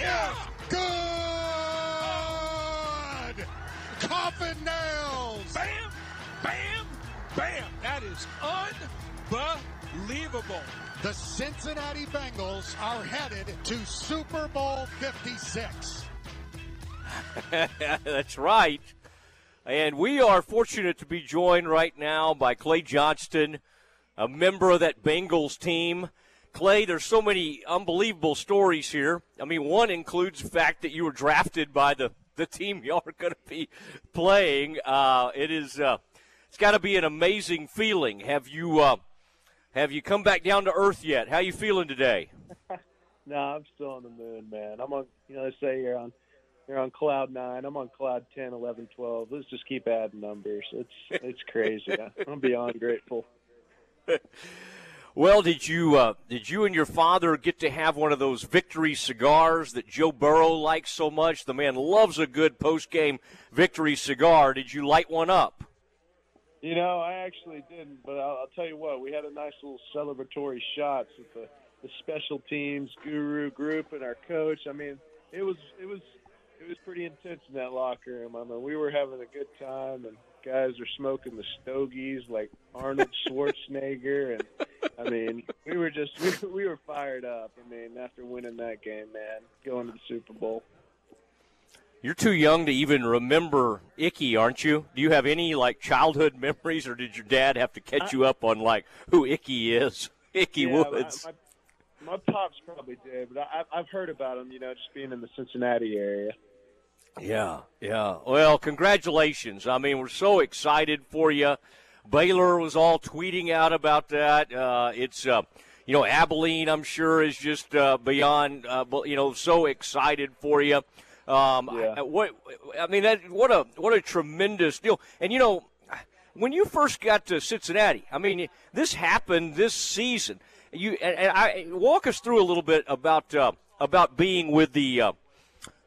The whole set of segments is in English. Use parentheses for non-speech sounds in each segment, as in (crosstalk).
Yeah. Good. Coffin nails. Bam, bam, bam. That is unbelievable. The Cincinnati Bengals are headed to Super Bowl 56. (laughs) That's right. And we are fortunate to be joined right now by Clay Johnston, a member of that Bengals team. Clay, there's so many unbelievable stories here. I mean, one includes the fact that you were drafted by the, the team you are going to be playing. Uh, it is, uh, it's got to be an amazing feeling. Have you, uh, have you come back down to earth yet? How you feeling today? (laughs) no, I'm still on the moon, man. I'm on. You know, they say you're on you're on cloud nine. I'm on cloud 10, 11, 12. Let's just keep adding numbers. It's it's crazy. (laughs) I'm beyond grateful. (laughs) Well, did you uh, did you and your father get to have one of those victory cigars that Joe Burrow likes so much? The man loves a good post game victory cigar. Did you light one up? You know, I actually didn't, but I'll, I'll tell you what. We had a nice little celebratory shots with the, the special teams guru group and our coach. I mean, it was it was it was pretty intense in that locker room. I mean, we were having a good time, and guys were smoking the stogies like Arnold (laughs) Schwarzenegger, and I mean, we were just (laughs) we, we were fired up. I mean, after winning that game, man, going to the Super Bowl. You're too young to even remember Ickey, aren't you? Do you have any like childhood memories, or did your dad have to catch you up on like who Ickey is? (laughs) Ickey yeah, Woods. My, my, my, pops probably did, but I, I've heard about him. You know, just being in the Cincinnati area. Yeah, yeah. Well, congratulations. I mean, we're so excited for you. Baylor was all tweeting out about that. Uh, it's, uh, you know, Abilene, I'm sure, is just uh, beyond, uh, you know, so excited for you. Um, yeah. I, what I mean, that, what a what a tremendous deal. And you know, when you first got to Cincinnati, I mean, this happened this season. You and, and I walk us through a little bit about uh, about being with the uh,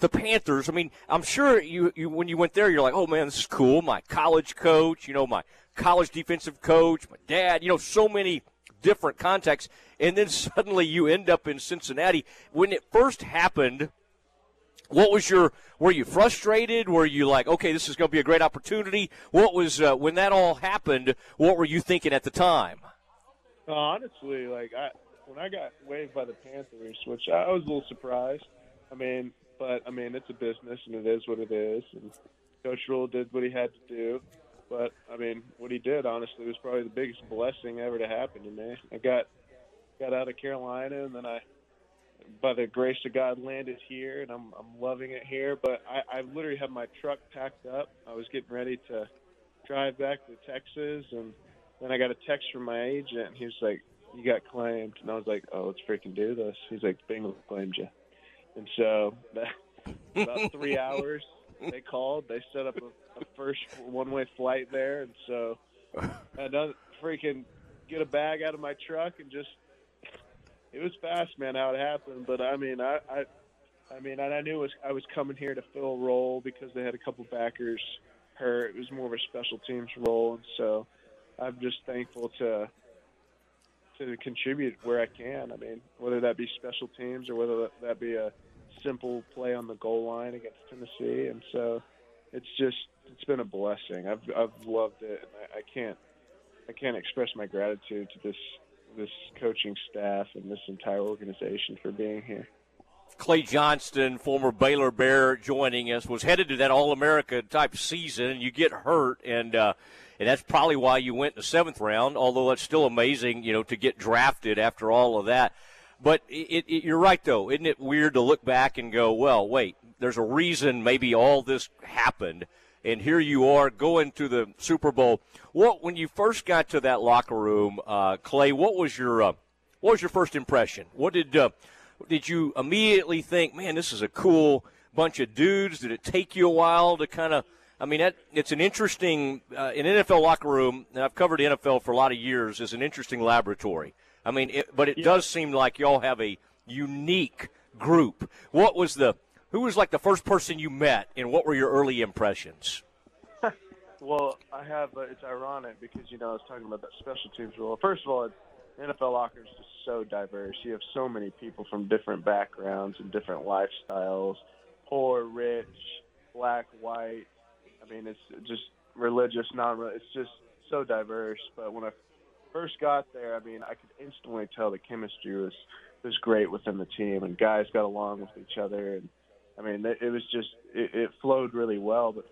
the Panthers. I mean, I'm sure you, you when you went there, you're like, oh man, this is cool. My college coach, you know, my college defensive coach, my dad, you know, so many different contexts. And then (laughs) suddenly you end up in Cincinnati. When it first happened, what was your? Were you frustrated? Were you like, okay, this is going to be a great opportunity? What was uh, when that all happened? What were you thinking at the time? honestly, like I when I got waived by the Panthers, which I was a little surprised. I mean, but I mean, it's a business, and it is what it is. And Coach Rhule did what he had to do. But I mean, what he did, honestly, was probably the biggest blessing ever to happen to me. I got got out of Carolina, and then I, by the grace of God, landed here, and I'm I'm loving it here. But I, I literally had my truck packed up. I was getting ready to drive back to Texas, and then I got a text from my agent. And he was like, "You got claimed," and I was like, "Oh, let's freaking do this." He's like, "Bengals claimed you." And so (laughs) about three (laughs) hours, they called. They set up a, a first one-way flight there, and so I done freaking get a bag out of my truck and just it was fast, man, how it happened. But I mean, I, I, I mean, I knew was, I was coming here to fill a role because they had a couple backers hurt. It was more of a special teams role, and so I'm just thankful to to contribute where I can. I mean, whether that be special teams or whether that be a simple play on the goal line against Tennessee, and so it's just it's been a blessing. I've I've loved it, and I, I can't I can't express my gratitude to this this coaching staff and this entire organization for being here. Clay Johnston, former Baylor Bear, joining us, was headed to that All America type season, and you get hurt, and uh, and that's probably why you went in the seventh round. Although that's still amazing, you know, to get drafted after all of that. But it, it, you're right, though. Isn't it weird to look back and go, well, wait, there's a reason maybe all this happened, and here you are going to the Super Bowl. What when you first got to that locker room, uh, Clay? What was your uh, what was your first impression? What did uh, did you immediately think, man, this is a cool bunch of dudes? Did it take you a while to kind of I mean, that, it's an interesting, uh, an NFL locker room, and I've covered NFL for a lot of years, is an interesting laboratory. I mean, it, but it yeah. does seem like y'all have a unique group. What was the, who was like the first person you met, and what were your early impressions? (laughs) well, I have, uh, it's ironic because, you know, I was talking about that special teams rule. First of all, NFL locker is just so diverse. You have so many people from different backgrounds and different lifestyles, poor, rich, black, white. I mean, it's just religious, non-religious. It's just so diverse. But when I first got there, I mean, I could instantly tell the chemistry was was great within the team, and guys got along with each other. And I mean, it, it was just it, it flowed really well. But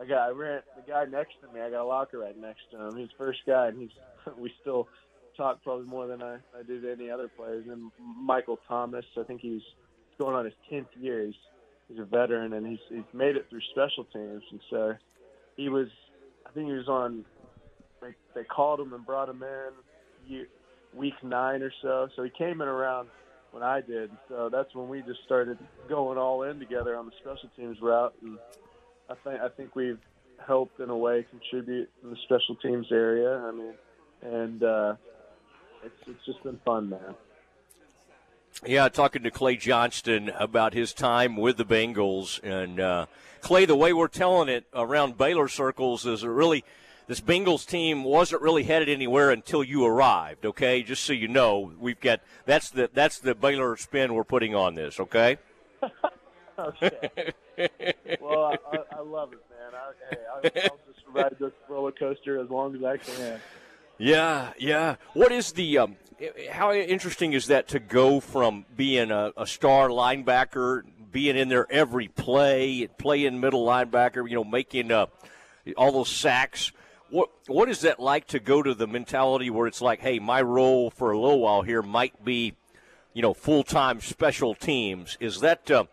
I got I ran the guy next to me. I got a locker right next to him. He's first guy, and he's (laughs) we still talk probably more than I, I do to any other players. And Michael Thomas, I think he's going on his tenth year. He's he's a veteran, and he's he's made it through special teams, and so he was. I think he was on. They, they called him and brought him in week nine or so. So he came in around when I did. So that's when we just started going all in together on the special teams route, and I think I think we've helped in a way contribute in the special teams area. I mean, and uh, it's it's just been fun, man. Yeah, talking to Clay Johnston about his time with the Bengals, and uh, Clay, the way we're telling it around Baylor circles is it really this Bengals team wasn't really headed anywhere until you arrived. Okay, just so you know, we've got that's the that's the Baylor spin we're putting on this. Okay. (laughs) okay. well, I, I, I, love it, man. I, hey, I, I'll just ride this roller coaster as long as I can. Yeah, yeah. What is the um, how interesting is that to go from being a, a, star linebacker, being in there every play, playing middle linebacker, you know, making uh, all those sacks. What what is that like to go to the mentality where it's like, hey, my role for a little while here might be, you know, full time special teams. Is that uh,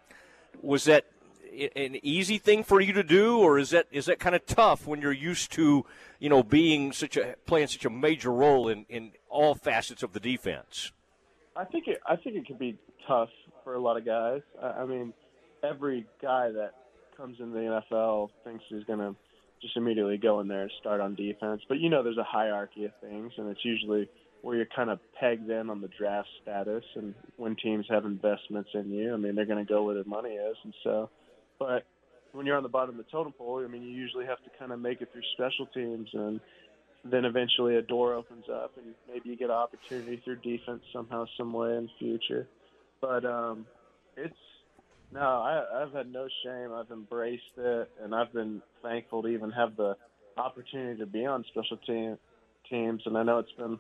was that an easy thing for you to do, or is that is that kind of tough when you're used to you know being such a playing such a major role in, in all facets of the defense? I think it I think it can be tough for a lot of guys. I, I mean, every guy that comes in the NFL thinks he's going to just immediately go in there and start on defense. But you know, there's a hierarchy of things, and it's usually where you're kind of pegged in on the draft status. And when teams have investments in you, I mean, they're going to go where their money is. And so but when you're on the bottom of the totem pole, I mean, you usually have to kind of make it through special teams, and then eventually a door opens up, and maybe you get an opportunity through defense somehow, some way in the future. But um, it's no, I, I've had no shame. I've embraced it, and I've been thankful to even have the opportunity to be on special team teams. And I know it's been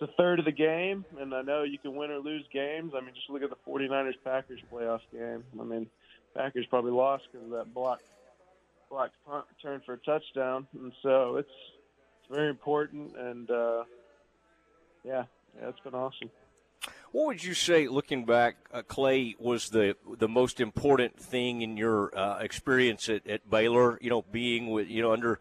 it's a third of the game, and I know you can win or lose games. I mean, just look at the 49ers Packers playoff game. I mean, Packers probably lost because of that block blocked punt return for a touchdown, and so it's it's very important. And uh, yeah, yeah, it's been awesome. What would you say, looking back, uh, Clay, was the the most important thing in your uh, experience at, at Baylor? You know, being with you know under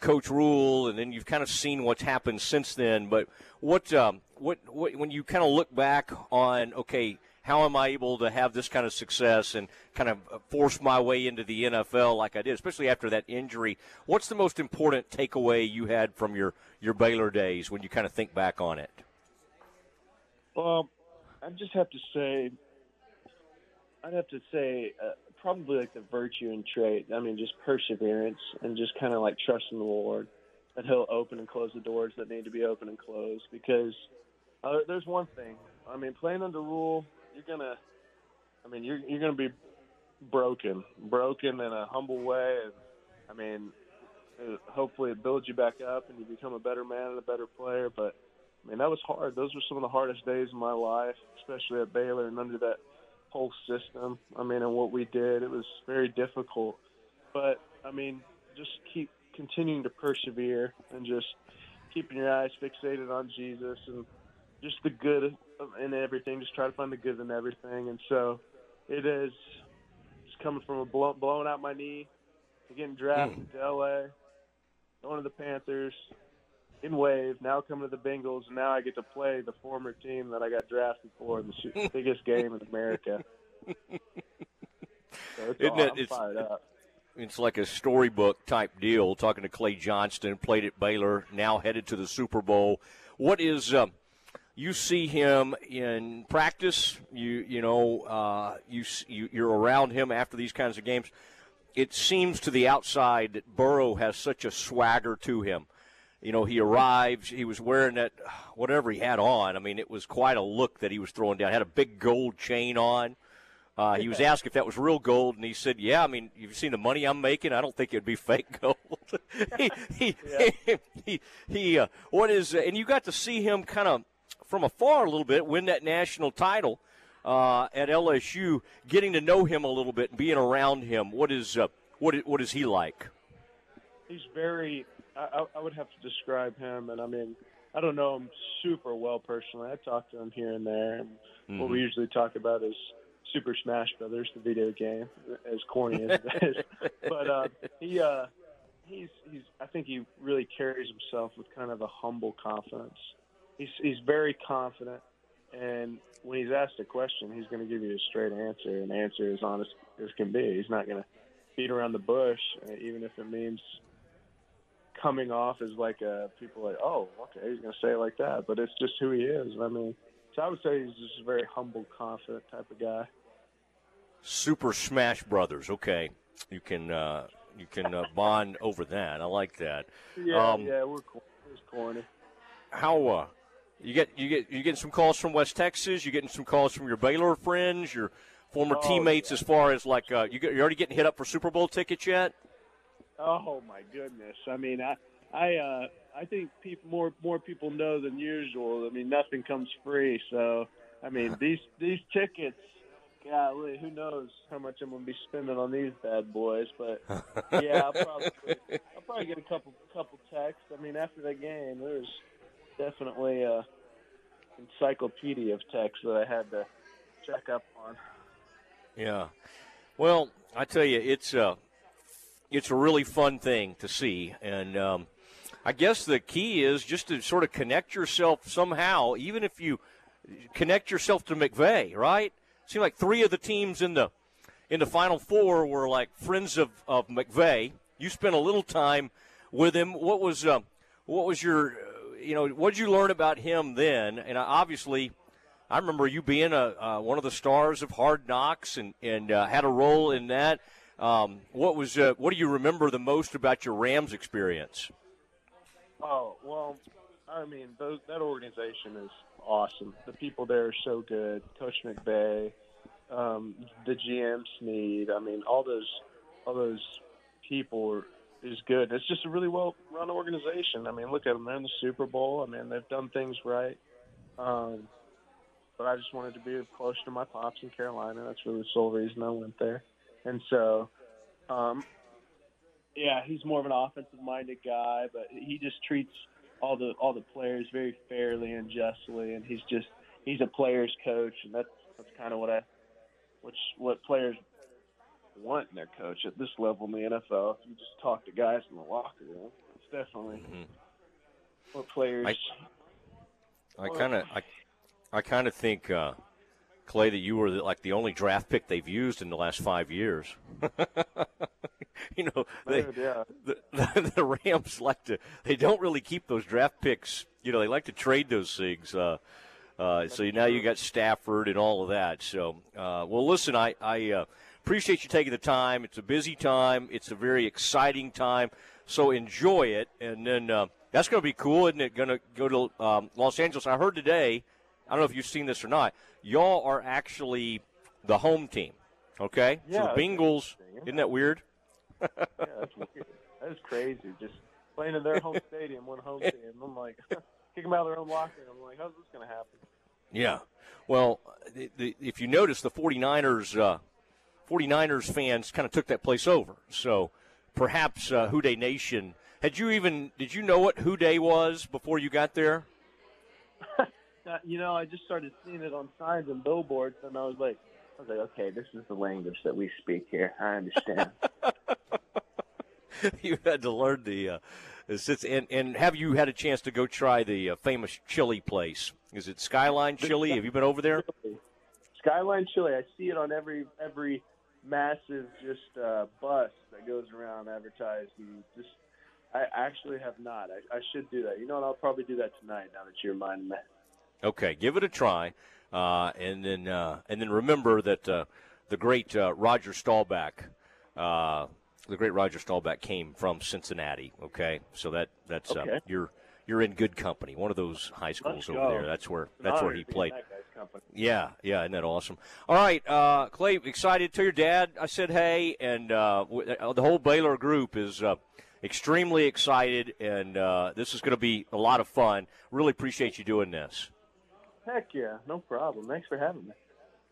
Coach Rhule, and then you've kind of seen what's happened since then. But what um, what what when you kind of look back on okay how am I able to have this kind of success and kind of force my way into the NFL like I did, especially after that injury? What's the most important takeaway you had from your, your Baylor days when you kind of think back on it? Well, I just have to say, I'd have to say uh, probably like the virtue and trait. I mean, just perseverance and just kind of like trusting the Lord that He'll open and close the doors that need to be open and closed. Because uh, there's one thing. I mean, playing under Rhule, you're gonna, I mean, you're you're gonna be broken, broken in a humble way, and I mean, hopefully it builds you back up and you become a better man and a better player. But I mean, that was hard. Those were some of the hardest days of my life, especially at Baylor and under that whole system. I mean, and what we did, it was very difficult. But I mean, just keep continuing to persevere and just keeping your eyes fixated on Jesus and just the good in everything. Just try to find the good in everything. And so it is just coming from a blow, blowing out my knee, getting drafted mm. to LA, going to the Panthers, in wave, now coming to the Bengals, and now I get to play the former team that I got drafted for in the (laughs) biggest game in America. So it's Isn't all, it, it's, fired up. It's like a storybook type deal. Talking to Clay Johnston, played at Baylor, now headed to the Super Bowl. What is um, you see him in practice. You you know uh, you, you you're around him after these kinds of games. It seems to the outside that Burrow has such a swagger to him. You know, he arrives. He was wearing that whatever he had on. I mean, it was quite a look that he was throwing down. Had a big gold chain on. Uh, he was asked if that was real gold, and he said, "Yeah, I mean, you've seen the money I'm making. I don't think it'd be fake (laughs) gold." (laughs) he, he, yeah. (laughs) he, he, uh, what is, uh, and you got to see him kind of from afar a little bit win that national title uh, at LSU. Getting to know him a little bit and being around him, what is, uh, what, what is he like? He's very. I, I would have to describe him, and I mean, I don't know him super well personally. I talk to him here and there, and mm-hmm. what we mm-hmm. usually talk about is Super Smash Brothers, the video game, as corny as it is. (laughs) but uh, he uh, he's he's I think he really carries himself with kind of a humble confidence. He's he's very confident, and when he's asked a question, he's going to give you a straight answer, and answer as honest as can be. He's not going to beat around the bush, even if it means coming off as like a people like, oh, okay, he's going to say it like that, but it's just who he is. I mean, so I would say he's just a very humble, confident type of guy. Super Smash Brothers. Okay, you can uh, you can uh, (laughs) bond over that. I like that. Yeah, um, yeah, we're It's corny. How uh, you get you get you getting some calls from West Texas? You getting some calls from your Baylor friends, your former oh, teammates? Yeah. As far as like uh, you get, you're already getting hit up for Super Bowl tickets yet? Oh my goodness! I mean, I I uh, I think people more more people know than usual. I mean, nothing comes free, so I mean (laughs) these these tickets golly, who knows how much I'm going to be spending on these bad boys? But yeah, I'll probably I'll probably get a couple couple texts. I mean, after the game, there's definitely a encyclopedia of texts that I had to check up on. Yeah, well, I tell you, it's uh, it's a really fun thing to see, and um, I guess the key is just to sort of connect yourself somehow, even if you connect yourself to McVay, right? seemed like three of the teams in the in the Final Four were like friends of, of McVay. You spent a little time with him. What was uh, what was your you know what did you learn about him then? And obviously, I remember you being a uh, one of the stars of Hard Knocks and and uh, had a role in that. Um, what was uh, what do you remember the most about your Rams experience? Oh well, I mean those, that organization is awesome. The people there are so good. Coach McVay, um, the GM Snead. I mean, all those all those people are, is good. It's just a really well run organization. I mean, look at them. They're in the Super Bowl. I mean, they've done things right. Um, but I just wanted to be close to my pops in Carolina. That's really the sole reason I went there. And so, um, yeah, he's more of an offensive minded guy, but he just treats all the all the players very fairly and justly, and he's just he's a players coach, and that's that's kind of what I which what players want in their coach at this level in the NFL. If you just talk to guys in the locker room, it's definitely mm-hmm. what players. I kind of I, I kind of think. Uh, Clay, that you were like the only draft pick they've used in the last five years. (laughs) you know, they, yeah. the, the, (laughs) the, Rams like to, they don't really keep those draft picks. You know, they like to trade those things. Uh, uh, so now you got Stafford and all of that. So, uh, well, listen, I, I uh, appreciate you taking the time. It's a busy time. It's a very exciting time. So enjoy it. And then uh, that's going to be cool, isn't it? Going to go to um, Los Angeles. I heard today. I don't know if you've seen this or not. Y'all are actually the home team. Okay, yeah, so the Bengals. Isn't that weird? yeah, that's weird. That is crazy. Just playing in their home stadium, one home (laughs) team. I'm like, (laughs) kick them out of their own locker. I'm like, how's this going to happen? Yeah. Well, the, the, if you notice, the 49ers, uh, 49ers fans kind of took that place over. So perhaps uh, Who Dey Nation. Had you even did you know what Who Dey was before you got there? (laughs) you know, I just started seeing it on signs and billboards, and I was like, I was like, okay, this is the language that we speak here. I understand. (laughs) you had to learn the. Uh, since and, and have you had a chance to go try the uh, famous chili place? Is it Skyline Chili? Have you been over there? Skyline Chili. I see it on every every massive just uh, bus that goes around advertised. And just, I actually have not. I, I should do that. You know what? I'll probably do that tonight. Now that you're reminding me. Okay, give it a try, uh, and then uh, and then remember that uh, the great uh, Roger Staubach uh, the great Roger Staubach came from Cincinnati. Okay, so that that's uh, Okay. you're you're in good company. One of those high schools over there. That's where that's where he to played. Yeah, yeah, isn't that awesome? All right, uh, Clay, excited. Tell your dad I said hey, and uh, w- the whole Baylor group is uh, extremely excited, and uh, this is going to be a lot of fun. Really appreciate you doing this. Heck yeah, no problem. Thanks for having me.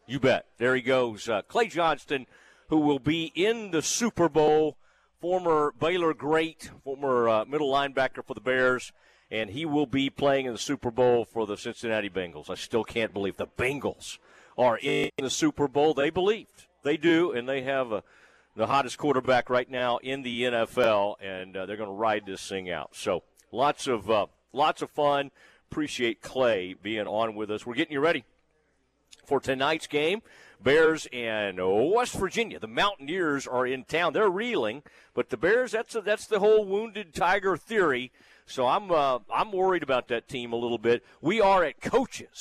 You bet. There he goes, uh, Clay Johnston, who will be in the Super Bowl. Former Baylor great, former uh, middle linebacker for the Bears, and he will be playing in the Super Bowl for the Cincinnati Bengals. I still can't believe the Bengals are in the Super Bowl. They believed, they do, and they have a, the hottest quarterback right now in the NFL, and uh, they're going to ride this thing out. So lots of uh, lots of fun. Appreciate Clay being on with us. We're getting you ready for tonight's game. Bears and West Virginia. The Mountaineers are in town. They're reeling, but the Bears. That's a, that's the whole wounded tiger theory. So I'm uh, I'm worried about that team a little bit. We are at coaches.